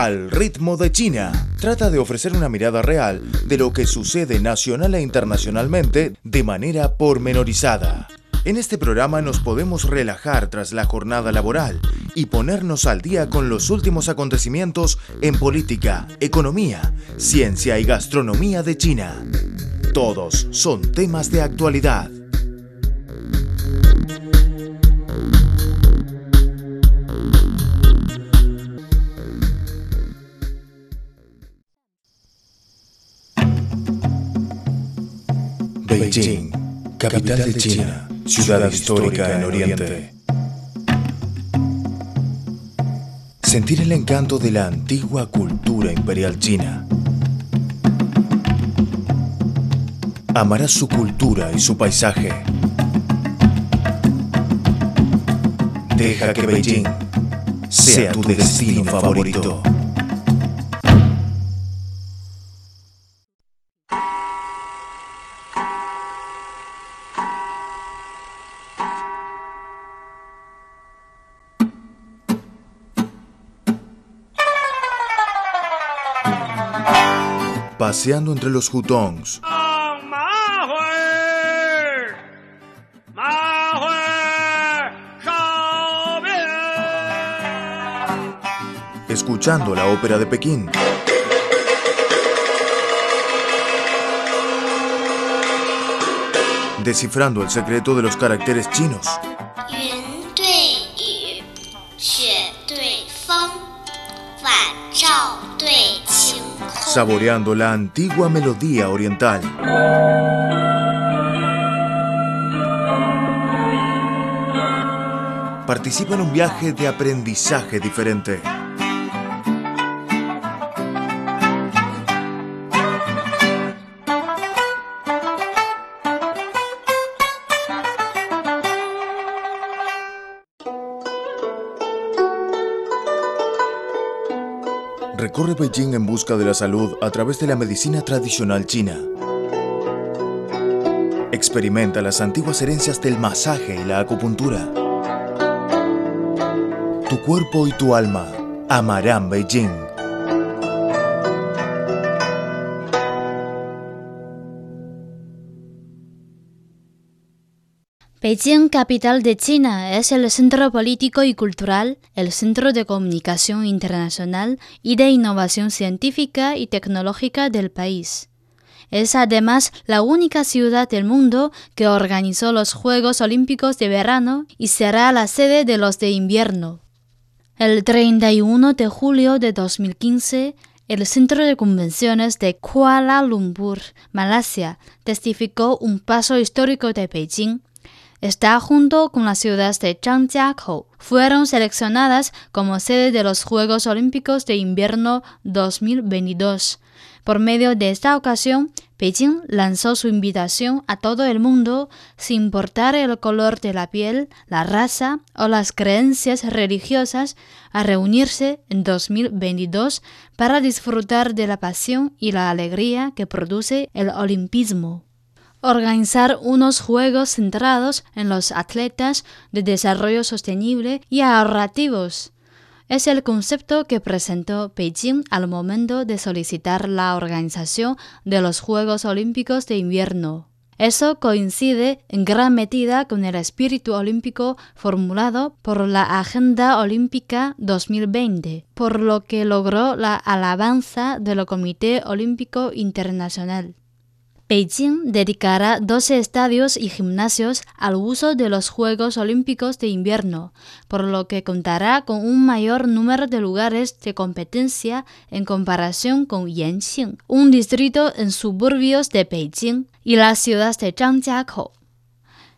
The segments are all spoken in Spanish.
Al ritmo de China, trata de ofrecer una mirada real de lo que sucede nacional e internacionalmente de manera pormenorizada. En este programa nos podemos relajar tras la jornada laboral y ponernos al día con los últimos acontecimientos en política, economía, ciencia y gastronomía de China. Todos son temas de actualidad. Beijing, capital de China, ciudad histórica en Oriente. Sentir el encanto de la antigua cultura imperial china. Amarás su cultura y su paisaje. Deja que Beijing sea tu destino favorito. paseando entre los hutongs. Escuchando la ópera de Pekín. Descifrando el secreto de los caracteres chinos. Saboreando la antigua melodía oriental. Participa en un viaje de aprendizaje diferente. Beijing en busca de la salud a través de la medicina tradicional china. Experimenta las antiguas herencias del masaje y la acupuntura. Tu cuerpo y tu alma amarán Beijing. Beijing, capital de China, es el centro político y cultural, el centro de comunicación internacional y de innovación científica y tecnológica del país. Es además la única ciudad del mundo que organizó los Juegos Olímpicos de verano y será la sede de los de invierno. El 31 de julio de 2015, el Centro de Convenciones de Kuala Lumpur, Malasia, testificó un paso histórico de Beijing. Está junto con las ciudades de Zhangjiakou. Fueron seleccionadas como sede de los Juegos Olímpicos de Invierno 2022. Por medio de esta ocasión, Beijing lanzó su invitación a todo el mundo, sin importar el color de la piel, la raza o las creencias religiosas, a reunirse en 2022 para disfrutar de la pasión y la alegría que produce el olimpismo. Organizar unos juegos centrados en los atletas de desarrollo sostenible y ahorrativos. Es el concepto que presentó Beijing al momento de solicitar la organización de los Juegos Olímpicos de Invierno. Eso coincide en gran medida con el espíritu olímpico formulado por la Agenda Olímpica 2020, por lo que logró la alabanza del Comité Olímpico Internacional. Beijing dedicará 12 estadios y gimnasios al uso de los Juegos Olímpicos de Invierno, por lo que contará con un mayor número de lugares de competencia en comparación con Yanqing, un distrito en suburbios de Beijing, y las ciudades de Zhangjiakou.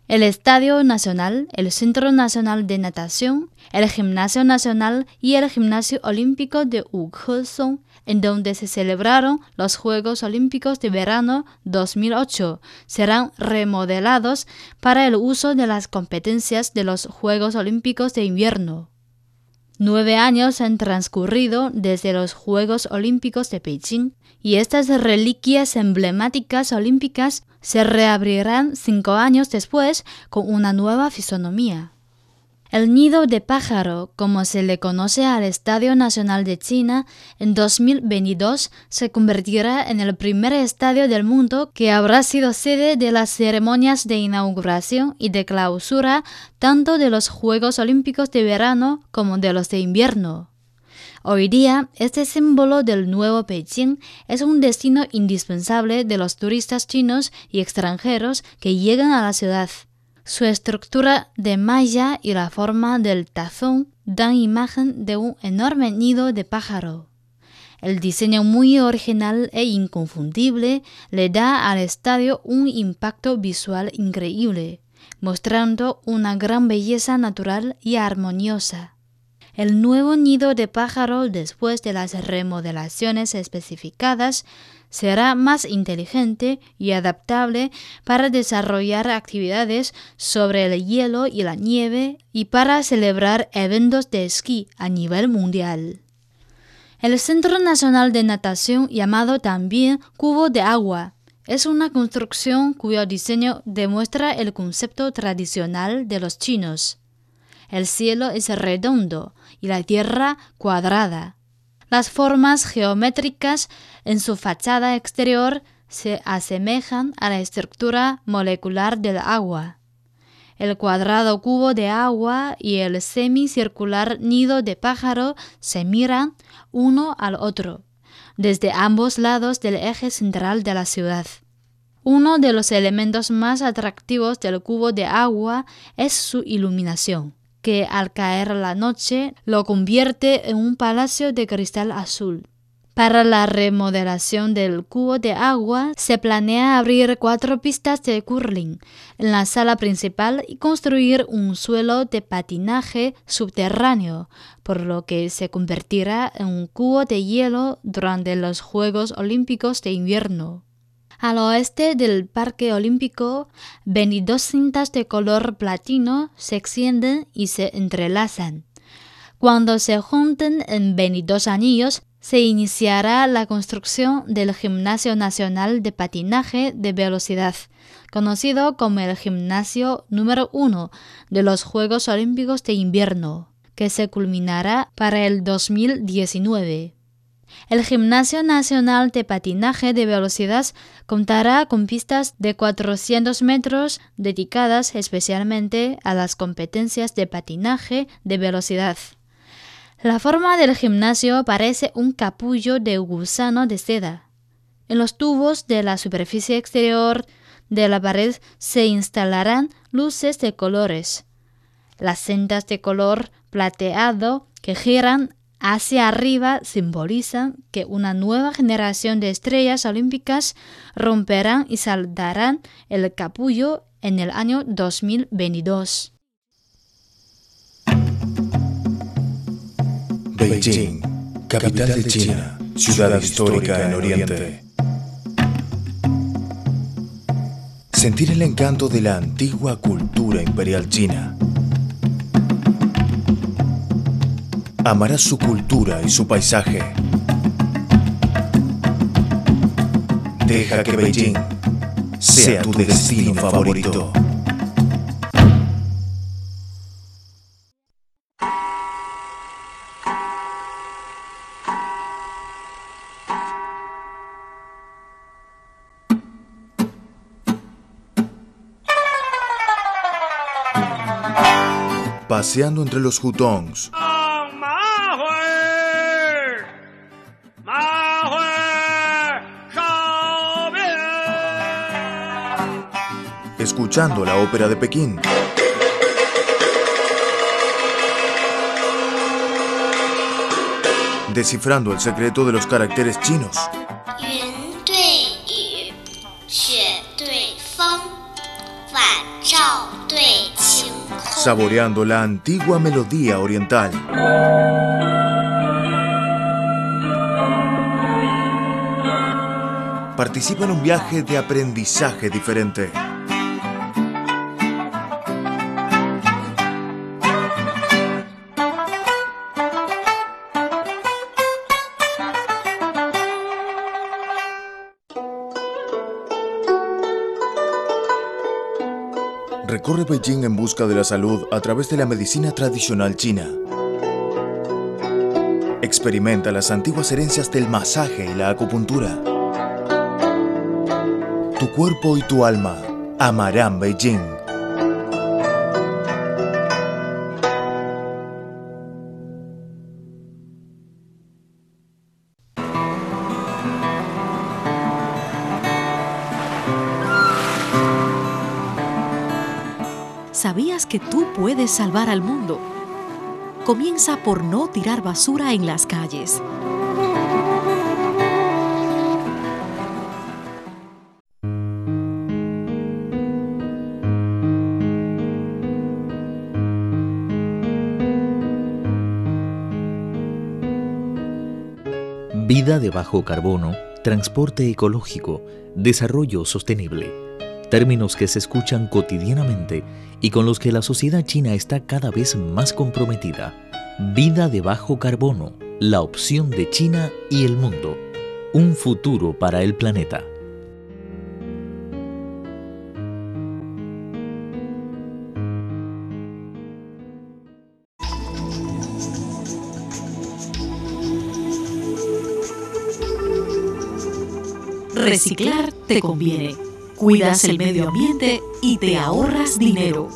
el Estadio Nacional, el Centro Nacional de Natación, el Gimnasio Nacional y el Gimnasio Olímpico de Wukezhou, en donde se celebraron los Juegos Olímpicos de Verano 2008, serán remodelados para el uso de las competencias de los Juegos Olímpicos de Invierno. Nueve años han transcurrido desde los Juegos Olímpicos de Beijing y estas reliquias emblemáticas olímpicas se reabrirán cinco años después con una nueva fisonomía. El nido de pájaro, como se le conoce al Estadio Nacional de China, en 2022 se convertirá en el primer estadio del mundo que habrá sido sede de las ceremonias de inauguración y de clausura tanto de los Juegos Olímpicos de verano como de los de invierno. Hoy día, este símbolo del nuevo Beijing es un destino indispensable de los turistas chinos y extranjeros que llegan a la ciudad. Su estructura de malla y la forma del tazón dan imagen de un enorme nido de pájaro. El diseño muy original e inconfundible le da al estadio un impacto visual increíble, mostrando una gran belleza natural y armoniosa. El nuevo nido de pájaro, después de las remodelaciones especificadas, será más inteligente y adaptable para desarrollar actividades sobre el hielo y la nieve y para celebrar eventos de esquí a nivel mundial. El Centro Nacional de Natación, llamado también Cubo de Agua, es una construcción cuyo diseño demuestra el concepto tradicional de los chinos. El cielo es redondo y la tierra cuadrada. Las formas geométricas en su fachada exterior se asemejan a la estructura molecular del agua. El cuadrado cubo de agua y el semicircular nido de pájaro se miran uno al otro, desde ambos lados del eje central de la ciudad. Uno de los elementos más atractivos del cubo de agua es su iluminación que al caer la noche lo convierte en un palacio de cristal azul. Para la remodelación del cubo de agua se planea abrir cuatro pistas de curling en la sala principal y construir un suelo de patinaje subterráneo, por lo que se convertirá en un cubo de hielo durante los Juegos Olímpicos de invierno. Al oeste del Parque Olímpico, 22 cintas de color platino se extienden y se entrelazan. Cuando se junten en 22 anillos, se iniciará la construcción del Gimnasio Nacional de Patinaje de Velocidad, conocido como el gimnasio número 1 de los Juegos Olímpicos de Invierno, que se culminará para el 2019. El Gimnasio Nacional de Patinaje de Velocidad contará con pistas de 400 metros dedicadas especialmente a las competencias de patinaje de velocidad. La forma del gimnasio parece un capullo de gusano de seda. En los tubos de la superficie exterior de la pared se instalarán luces de colores. Las cintas de color plateado que giran hacia arriba simbolizan que una nueva generación de estrellas olímpicas romperán y saldarán el capullo en el año 2022. Beijing, capital de China, ciudad histórica en Oriente. Sentir el encanto de la antigua cultura imperial china amarás su cultura y su paisaje. Deja que Beijing sea tu destino favorito. Paseando entre los hutongs escuchando la ópera de Pekín. Descifrando el secreto de los caracteres chinos. saboreando la antigua melodía oriental. Participa en un viaje de aprendizaje diferente. Recorre Beijing en busca de la salud a través de la medicina tradicional china. Experimenta las antiguas herencias del masaje y la acupuntura. Tu cuerpo y tu alma amarán Beijing. ¿Sabías que tú puedes salvar al mundo? Comienza por no tirar basura en las calles. Vida de bajo carbono, transporte ecológico, desarrollo sostenible. Términos que se escuchan cotidianamente y con los que la sociedad china está cada vez más comprometida. Vida de bajo carbono, la opción de China y el mundo. Un futuro para el planeta. Reciclar te conviene. Cuidas el medio ambiente y te ahorras dinero.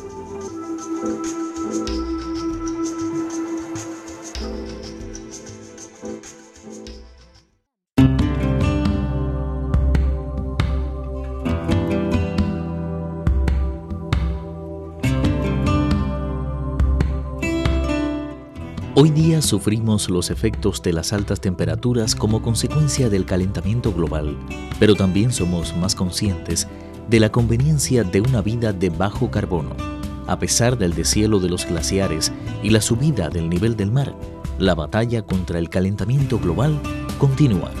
Hoy día sufrimos los efectos de las altas temperaturas como consecuencia del calentamiento global, pero también somos más conscientes de la conveniencia de una vida de bajo carbono. A pesar del deshielo de los glaciares y la subida del nivel del mar, la batalla contra el calentamiento global continúa.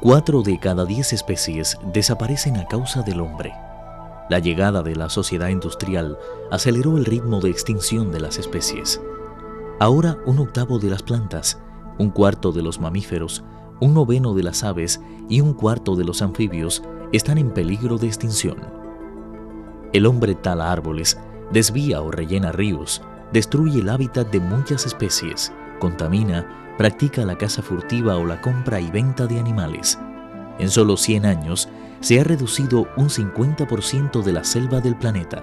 Cuatro de cada diez especies desaparecen a causa del hombre. La llegada de la sociedad industrial aceleró el ritmo de extinción de las especies. Ahora un octavo de las plantas, un cuarto de los mamíferos, un noveno de las aves y un cuarto de los anfibios están en peligro de extinción. El hombre tala árboles, desvía o rellena ríos, destruye el hábitat de muchas especies, contamina, practica la caza furtiva o la compra y venta de animales. En solo 100 años se ha reducido un 50% de la selva del planeta.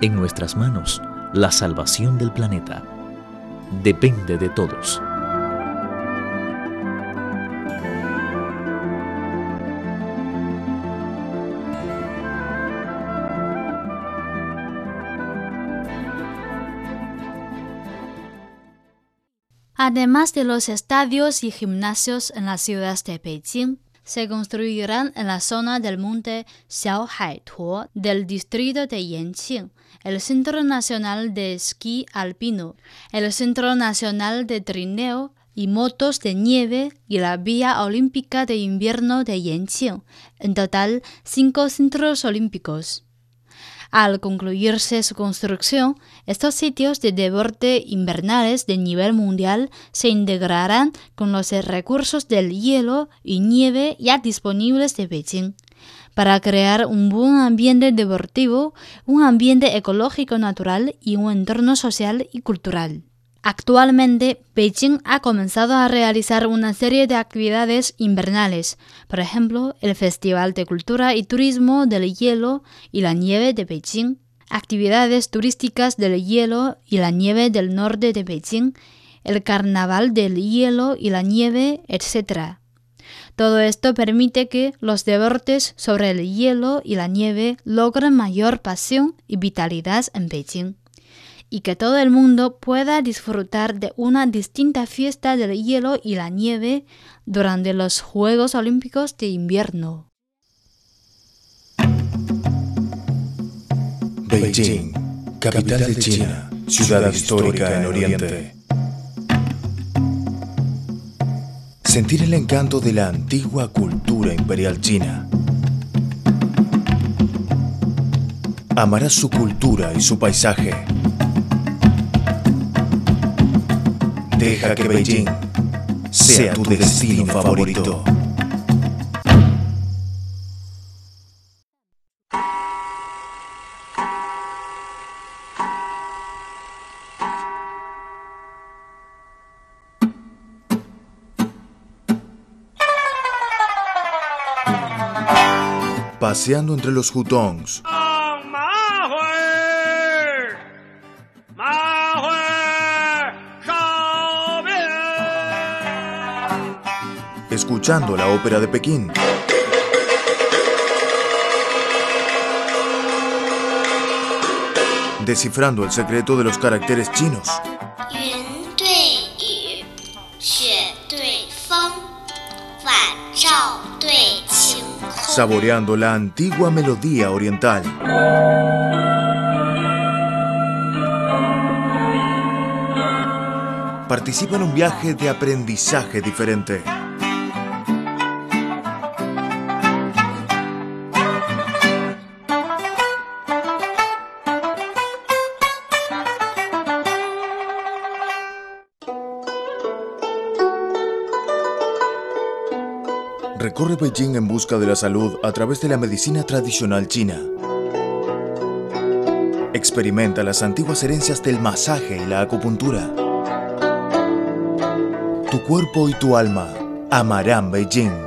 En nuestras manos, la salvación del planeta depende de todos. Además de los estadios y gimnasios en las ciudades de Beijing, se construirán en la zona del monte Xiaohaituo del distrito de Yanqing el Centro Nacional de Esquí Alpino, el Centro Nacional de Trineo y Motos de Nieve y la Vía Olímpica de Invierno de Yanqing, en total cinco centros olímpicos. Al concluirse su construcción, estos sitios de deporte invernales de nivel mundial se integrarán con los recursos del hielo y nieve ya disponibles de Beijing para crear un buen ambiente deportivo, un ambiente ecológico natural y un entorno social y cultural. Actualmente, Beijing ha comenzado a realizar una serie de actividades invernales, por ejemplo, el Festival de Cultura y Turismo del Hielo y la Nieve de Beijing, actividades turísticas del hielo y la nieve del norte de Beijing, el carnaval del hielo y la nieve, etc. Todo esto permite que los deportes sobre el hielo y la nieve logren mayor pasión y vitalidad en Beijing y que todo el mundo pueda disfrutar de una distinta fiesta del hielo y la nieve durante los Juegos Olímpicos de invierno. Beijing, capital de China, ciudad histórica en Oriente. Sentir el encanto de la antigua cultura imperial china. Amarás su cultura y su paisaje. Deja que Beijing sea tu destino favorito. paseando entre los jutongs. Escuchando la ópera de Pekín. Descifrando el secreto de los caracteres chinos. Saboreando la antigua melodía oriental. Participa en un viaje de aprendizaje diferente. Recorre Beijing en busca de la salud a través de la medicina tradicional china. Experimenta las antiguas herencias del masaje y la acupuntura. Tu cuerpo y tu alma amarán Beijing